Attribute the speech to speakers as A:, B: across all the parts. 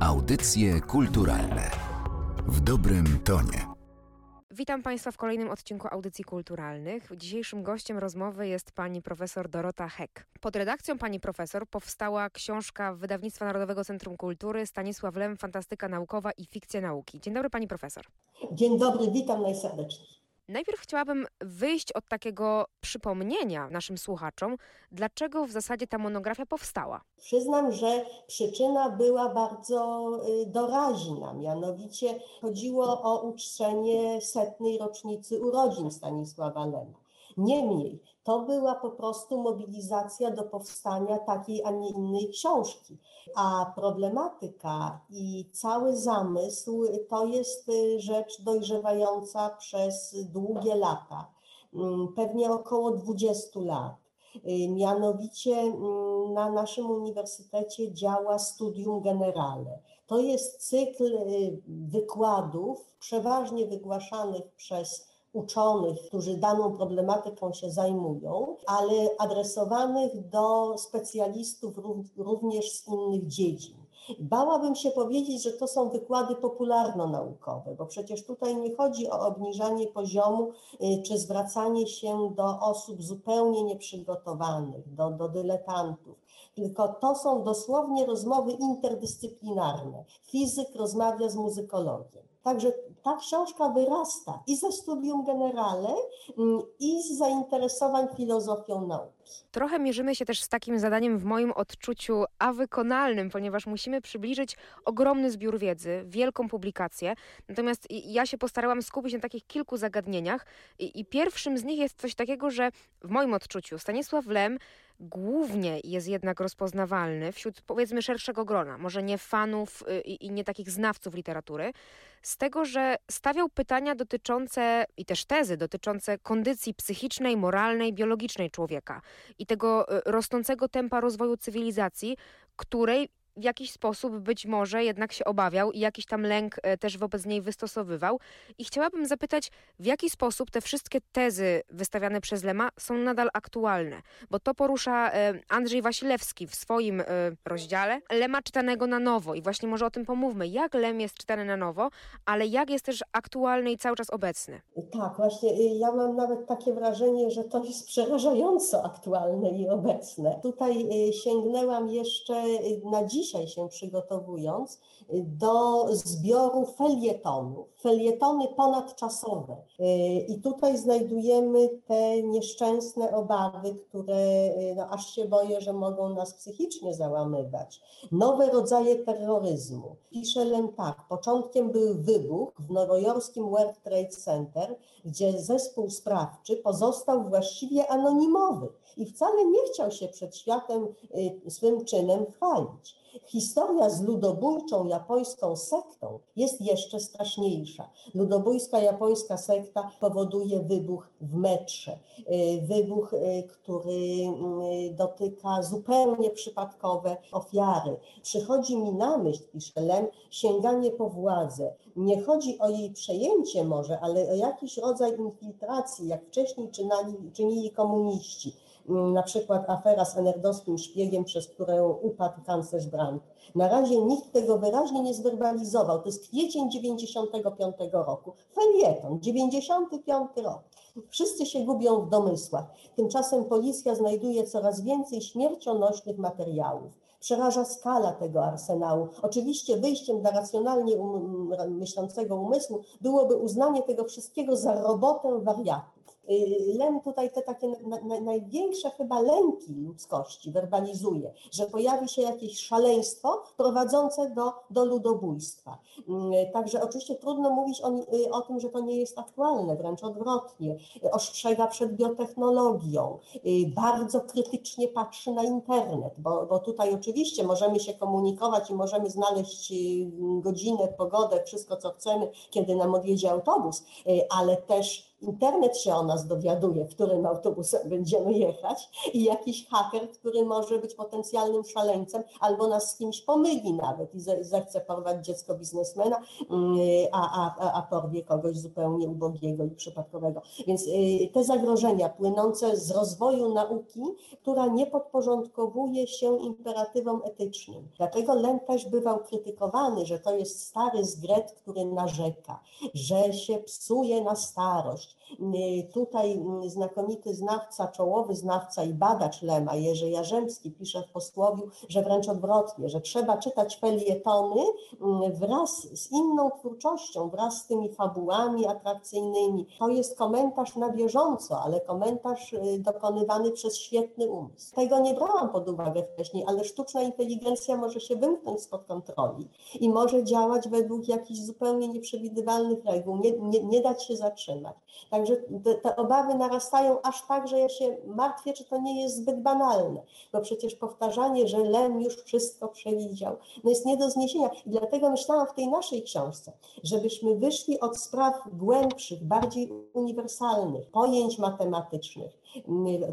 A: Audycje kulturalne w dobrym tonie.
B: Witam Państwa w kolejnym odcinku Audycji Kulturalnych. Dzisiejszym gościem rozmowy jest pani profesor Dorota Heck. Pod redakcją pani profesor powstała książka Wydawnictwa Narodowego Centrum Kultury Stanisław Lem, Fantastyka Naukowa i Fikcja Nauki. Dzień dobry pani profesor.
C: Dzień dobry, witam najserdeczniej.
B: Najpierw chciałabym wyjść od takiego przypomnienia naszym słuchaczom, dlaczego w zasadzie ta monografia powstała.
C: Przyznam, że przyczyna była bardzo y, doraźna, mianowicie chodziło o uczczenie setnej rocznicy urodzin Stanisława Lema. Niemniej to była po prostu mobilizacja do powstania takiej, a nie innej książki. A problematyka i cały zamysł to jest y, rzecz dojrzewająca przez długie lata, mm, pewnie około 20 lat. Y, mianowicie mm, na naszym uniwersytecie działa Studium Generale. To jest cykl y, wykładów, przeważnie wygłaszanych przez uczonych, którzy daną problematyką się zajmują, ale adresowanych do specjalistów również z innych dziedzin. Bałabym się powiedzieć, że to są wykłady popularno-naukowe, bo przecież tutaj nie chodzi o obniżanie poziomu y, czy zwracanie się do osób zupełnie nieprzygotowanych, do, do dyletantów, tylko to są dosłownie rozmowy interdyscyplinarne. Fizyk rozmawia z muzykologiem. Także ta książka wyrasta i ze studium generale, mm, i z zainteresowań filozofią nauki.
B: Trochę mierzymy się też z takim zadaniem w moim odczuciu, a wykonalnym, ponieważ musimy przybliżyć ogromny zbiór wiedzy, wielką publikację. Natomiast ja się postarałam skupić na takich kilku zagadnieniach i, i pierwszym z nich jest coś takiego, że w moim odczuciu Stanisław Lem głównie jest jednak rozpoznawalny wśród powiedzmy szerszego grona, może nie fanów y, i, i nie takich znawców literatury, z tego, że stawiał pytania dotyczące i też tezy dotyczące kondycji psychicznej, moralnej, biologicznej człowieka i tego y, rosnącego tempa rozwoju cywilizacji, której w jakiś sposób być może jednak się obawiał i jakiś tam lęk e, też wobec niej wystosowywał. I chciałabym zapytać, w jaki sposób te wszystkie tezy wystawiane przez Lema są nadal aktualne? Bo to porusza e, Andrzej Wasilewski w swoim e, rozdziale Lema czytanego na nowo. I właśnie może o tym pomówmy, jak Lem jest czytany na nowo, ale jak jest też aktualny i cały czas obecny.
C: Tak, właśnie y, ja mam nawet takie wrażenie, że to jest przerażająco aktualne i obecne. Tutaj y, sięgnęłam jeszcze y, na dziś dzisiaj się przygotowując do zbioru felietonów, felietony ponadczasowe. I tutaj znajdujemy te nieszczęsne obawy, które no, aż się boję, że mogą nas psychicznie załamywać. Nowe rodzaje terroryzmu. Pisze Lem tak, początkiem był wybuch w nowojorskim World Trade Center, gdzie zespół sprawczy pozostał właściwie anonimowy i wcale nie chciał się przed światem y, swym czynem chwalić. Historia z ludobójczą japońską sektą jest jeszcze straszniejsza. Ludobójska japońska sekta powoduje wybuch w metrze. Y, wybuch, y, który y, dotyka zupełnie przypadkowe ofiary. Przychodzi mi na myśl, pisze Lem, sięganie po władzę. Nie chodzi o jej przejęcie może, ale o jakiś rodzaj infiltracji, jak wcześniej czynali, czynili komuniści na przykład afera z enerdowskim szpiegiem, przez którą upadł kanclerz Brandt. Na razie nikt tego wyraźnie nie zwerbalizował. To jest kwiecień 95 roku. Felieton, 95 rok. Wszyscy się gubią w domysłach. Tymczasem policja znajduje coraz więcej śmiercionośnych materiałów. Przeraża skala tego arsenału. Oczywiście wyjściem dla racjonalnie um, myślącego umysłu byłoby uznanie tego wszystkiego za robotę wariatów. Y, Lem tutaj te takie na, na, największe chyba lęki ludzkości werbalizuje, że pojawi się jakieś szaleństwo prowadzące do, do ludobójstwa. Y, także oczywiście trudno mówić o, y, o tym, że to nie jest aktualne, wręcz odwrotnie. Ostrzega przed biotechnologią, bardzo krytycznie patrzy na internet, bo, bo tutaj oczywiście możemy się komunikować i możemy znaleźć godzinę, pogodę, wszystko co chcemy, kiedy nam odjedzie autobus, ale też internet się o nas dowiaduje, którym autobusem będziemy jechać i jakiś haker, który może być potencjalnym szaleńcem albo nas z kimś pomyli nawet i zechce porwać dziecko biznesmena, mm, a, a, a porwie kogoś zupełnie ubogiego i przypadkowego. Więc y, te zagrożenia płynące z rozwoju nauki, która nie podporządkowuje się imperatywom etycznym. Dlatego też bywał krytykowany, że to jest stary zgret, który narzeka, że się psuje na starość. lost tutaj mm, znakomity znawca, czołowy znawca i badacz Lema, Jerzy Jarzębski, pisze w posłowiu, że wręcz odwrotnie, że trzeba czytać felietony mm, wraz z inną twórczością, wraz z tymi fabułami atrakcyjnymi. To jest komentarz na bieżąco, ale komentarz y, dokonywany przez świetny umysł. Tego nie brałam pod uwagę wcześniej, ale sztuczna inteligencja może się wymknąć spod kontroli i może działać według jakichś zupełnie nieprzewidywalnych reguł, nie, nie, nie dać się zatrzymać. Także te, te obawy narastają aż tak, że ja się martwię, czy to nie jest zbyt banalne, bo przecież powtarzanie, że Lem już wszystko przewidział, no jest nie do zniesienia. I dlatego myślałam w tej naszej książce, żebyśmy wyszli od spraw głębszych, bardziej uniwersalnych, pojęć matematycznych,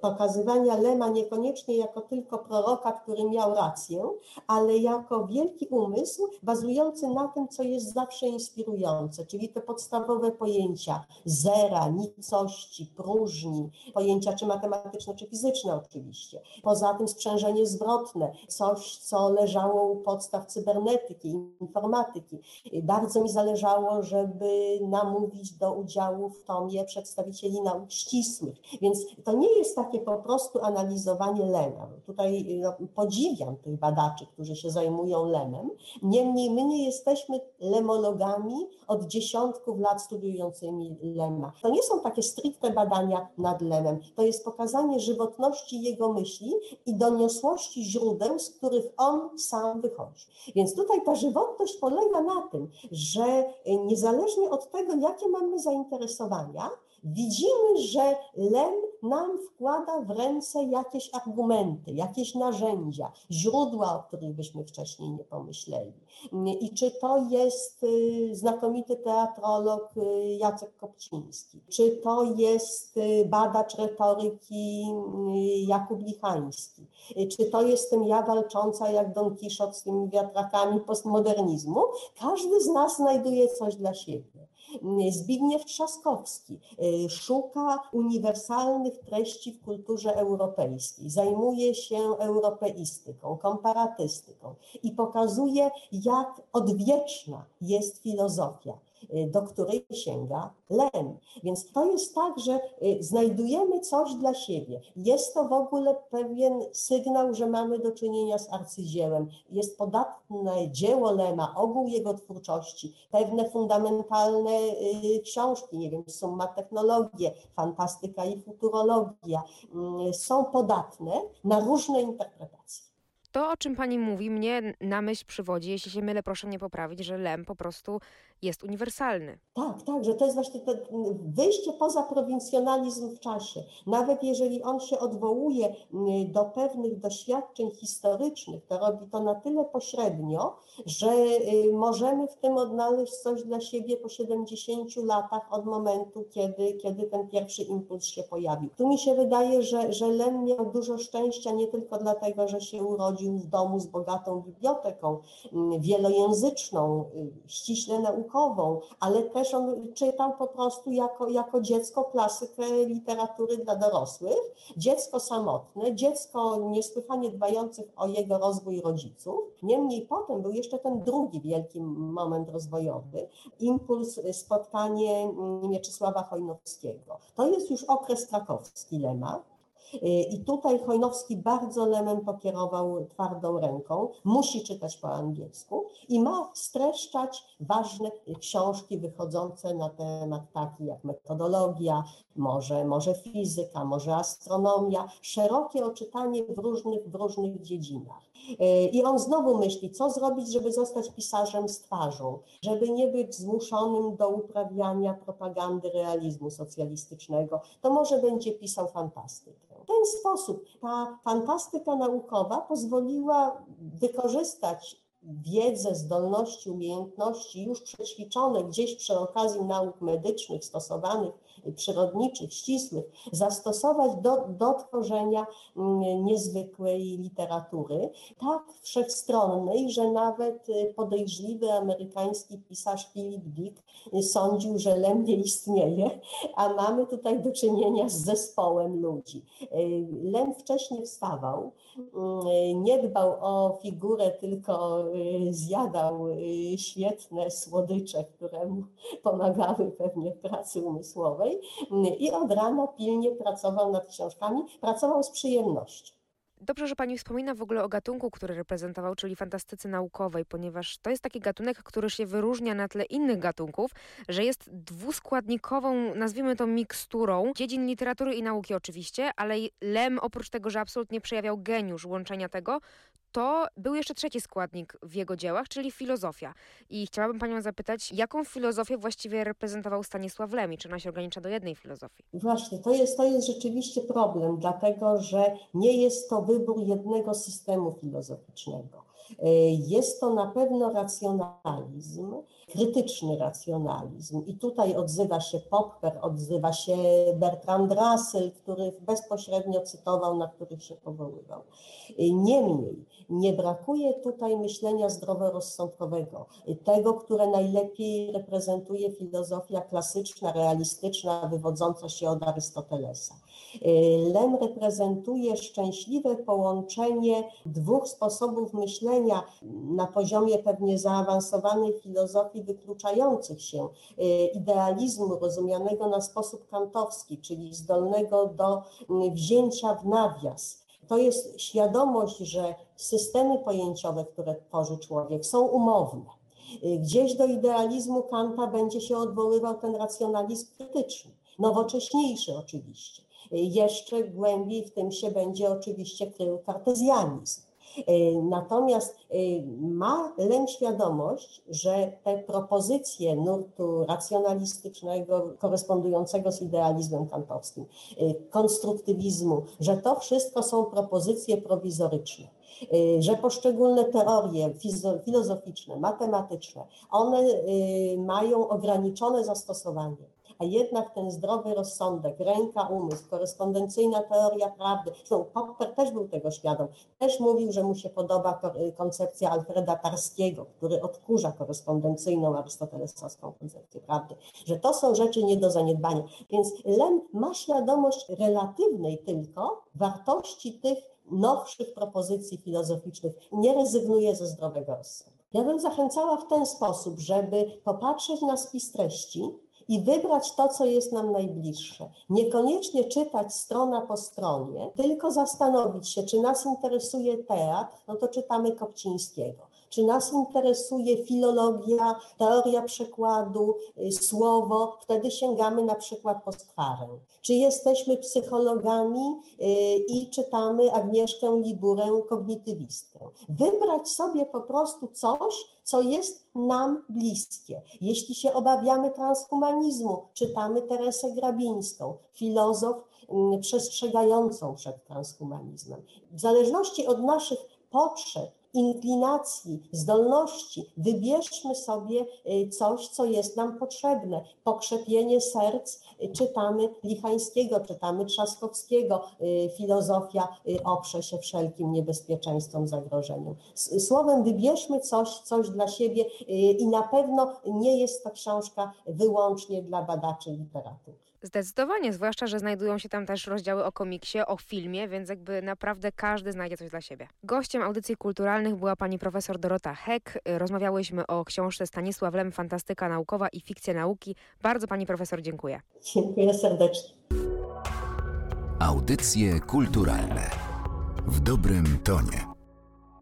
C: pokazywania Lema niekoniecznie jako tylko proroka, który miał rację, ale jako wielki umysł bazujący na tym, co jest zawsze inspirujące, czyli te podstawowe pojęcia zera, nicości, próżni, pojęcia czy matematyczne, czy fizyczne oczywiście. Poza tym sprzężenie zwrotne, coś, co leżało u podstaw cybernetyki, informatyki. Bardzo mi zależało, żeby namówić do udziału w tomie przedstawicieli nauk ścisłych, więc to nie jest takie po prostu analizowanie lema. Tutaj no, podziwiam tych badaczy, którzy się zajmują lemem. Niemniej my nie jesteśmy lemologami od dziesiątków lat studiującymi lema. To nie są takie stricte badania nad lemem. To jest pokazanie żywotności jego myśli i doniosłości źródeł, z których on sam wychodzi. Więc tutaj ta żywotność polega na tym, że niezależnie od tego, jakie mamy zainteresowania, widzimy, że Lem nam wkłada w ręce jakieś argumenty, jakieś narzędzia, źródła, o których byśmy wcześniej nie pomyśleli. I czy to jest y, znakomity teatrolog y, Jacek Kopciński, czy to jest y, badacz retoryki Jakub Lichański, czy to jestem ja walcząca jak Don Kiszot z tymi wiatrakami postmodernizmu, każdy z nas znajduje coś dla siebie. Zbigniew Trzaskowski y, szuka uniwersalnych treści w kulturze europejskiej, zajmuje się europeistyką, komparatystyką i pokazuje, jak odwieczna jest filozofia do której sięga Lem. Więc to jest tak, że y, znajdujemy coś dla siebie. Jest to w ogóle pewien sygnał, że mamy do czynienia z arcydziełem. Jest podatne dzieło Lema, ogół jego twórczości, pewne fundamentalne y, książki, nie wiem, summa technologie, fantastyka i futurologia, mm, są podatne na różne interpretacje.
B: To, o czym pani mówi, mnie na myśl przywodzi, jeśli się mylę, proszę mnie poprawić, że lem po prostu jest uniwersalny.
C: Tak, tak, że to jest właśnie wyjście poza prowincjonalizm w czasie. Nawet jeżeli on się odwołuje mm, do pewnych doświadczeń historycznych, to robi to na tyle pośrednio, że y, możemy w tym odnaleźć coś dla siebie po 70 latach od momentu, kiedy, kiedy ten pierwszy impuls się pojawił. Tu mi się wydaje, że, że Lem miał dużo szczęścia nie tylko dlatego, że się urodził w domu z bogatą biblioteką mm, wielojęzyczną, y, ściśle naukową, ale też on czytał po prostu jako, jako dziecko klasykę literatury dla dorosłych, dziecko samotne, dziecko niesłychanie dbających o jego rozwój rodziców. Niemniej potem był jeszcze ten drugi wielki moment rozwojowy, impuls, spotkanie Mieczysława Chojnowskiego. To jest już okres krakowski Lema, i tutaj Chojnowski bardzo Lemem pokierował twardą ręką, musi czytać po angielsku i ma streszczać ważne książki wychodzące na temat taki jak metodologia, może, może fizyka, może astronomia, szerokie oczytanie w różnych, w różnych dziedzinach. I on znowu myśli, co zrobić, żeby zostać pisarzem z twarzą, żeby nie być zmuszonym do uprawiania propagandy realizmu socjalistycznego. To może będzie pisał fantastykę. Ten sposób ta fantastyka naukowa pozwoliła wykorzystać wiedzę, zdolności, umiejętności już przećwiczone gdzieś przy okazji nauk medycznych stosowanych przyrodniczych, ścisłych, zastosować do, do tworzenia mm, niezwykłej literatury, tak wszechstronnej, że nawet podejrzliwy amerykański pisarz Philip Dick sądził, że Lem nie istnieje, a mamy tutaj do czynienia z zespołem ludzi. Lem wcześniej wstawał, nie dbał o figurę, tylko zjadał świetne słodycze, które mu pomagały pewnie w pracy umysłowej i od rana pilnie pracował nad książkami, pracował z przyjemnością.
B: Dobrze, że Pani wspomina w ogóle o gatunku, który reprezentował, czyli fantastyce naukowej, ponieważ to jest taki gatunek, który się wyróżnia na tle innych gatunków, że jest dwuskładnikową, nazwijmy to miksturą dziedzin literatury i nauki oczywiście, ale Lem oprócz tego, że absolutnie przejawiał geniusz łączenia tego, to był jeszcze trzeci składnik w jego dziełach, czyli filozofia. I chciałabym Panią zapytać, jaką filozofię właściwie reprezentował Stanisław Lem i czy ona się ogranicza do jednej filozofii?
C: Właśnie, to jest, to jest rzeczywiście problem, dlatego że nie jest to wybór jednego systemu filozoficznego. E, jest to na pewno racjonalizm, krytyczny racjonalizm. I tutaj odzywa się Popper, odzywa się Bertrand Russell, który bezpośrednio cytował, na których się powoływał. E, niemniej nie brakuje tutaj myślenia zdroworozsądkowego, tego, które najlepiej reprezentuje filozofia klasyczna, realistyczna, wywodząca się od Arystotelesa. Lem reprezentuje szczęśliwe połączenie dwóch sposobów myślenia na poziomie pewnie zaawansowanej filozofii wykluczających się idealizmu rozumianego na sposób kantowski, czyli zdolnego do wzięcia w nawias. To jest świadomość, że systemy pojęciowe, które tworzy człowiek, są umowne. Gdzieś do idealizmu Kanta będzie się odwoływał ten racjonalizm krytyczny, nowocześniejszy oczywiście. Jeszcze głębiej w tym się będzie oczywiście krył kartezjanizm. E, natomiast e, ma Lem świadomość, że te propozycje nurtu racjonalistycznego, korespondującego z idealizmem kantowskim, e, konstruktywizmu, że to wszystko są propozycje prowizoryczne że poszczególne teorie filozoficzne, matematyczne, one mają ograniczone zastosowanie a jednak ten zdrowy rozsądek, ręka, umysł, korespondencyjna teoria prawdy, zresztą Popper też był tego świadom, też mówił, że mu się podoba koncepcja Alfreda Tarskiego, który odkurza korespondencyjną arystotelesowską koncepcję prawdy, że to są rzeczy nie do zaniedbania. Więc Lem ma świadomość relatywnej tylko wartości tych nowszych propozycji filozoficznych, nie rezygnuje ze zdrowego rozsądku. Ja bym zachęcała w ten sposób, żeby popatrzeć na spis treści i wybrać to, co jest nam najbliższe. Niekoniecznie czytać strona po stronie, tylko zastanowić się, czy nas interesuje teatr, no to czytamy Kopcińskiego. Czy nas interesuje filologia, teoria przekładu, y, słowo, wtedy sięgamy na przykład po skwarę. Czy jesteśmy psychologami y, i czytamy Agnieszkę Liburę, kognitywistkę. Wybrać sobie po prostu coś, co jest nam bliskie. Jeśli się obawiamy transhumanizmu, czytamy Teresę Grabińską, filozof mm, przestrzegającą przed transhumanizmem. W zależności od naszych potrzeb, inklinacji, zdolności. Wybierzmy sobie y, coś, co jest nam potrzebne. Pokrzepienie serc y, czytamy Lichańskiego, czytamy Trzaskowskiego. Y, filozofia oprze się wszelkim niebezpieczeństwom, zagrożeniom. Słowem, wybierzmy coś, coś dla siebie i na pewno nie jest to książka wyłącznie dla badaczy literatury.
B: Zdecydowanie, zwłaszcza, że znajdują się tam też rozdziały o komiksie, o filmie, więc jakby naprawdę każdy znajdzie coś dla siebie. Gościem audycji kulturalnych była pani profesor Dorota Heck. Rozmawiałyśmy o książce Stanisław Lem, Fantastyka naukowa i fikcja nauki. Bardzo pani profesor dziękuję.
C: Dziękuję serdecznie.
A: Audycje kulturalne w dobrym tonie.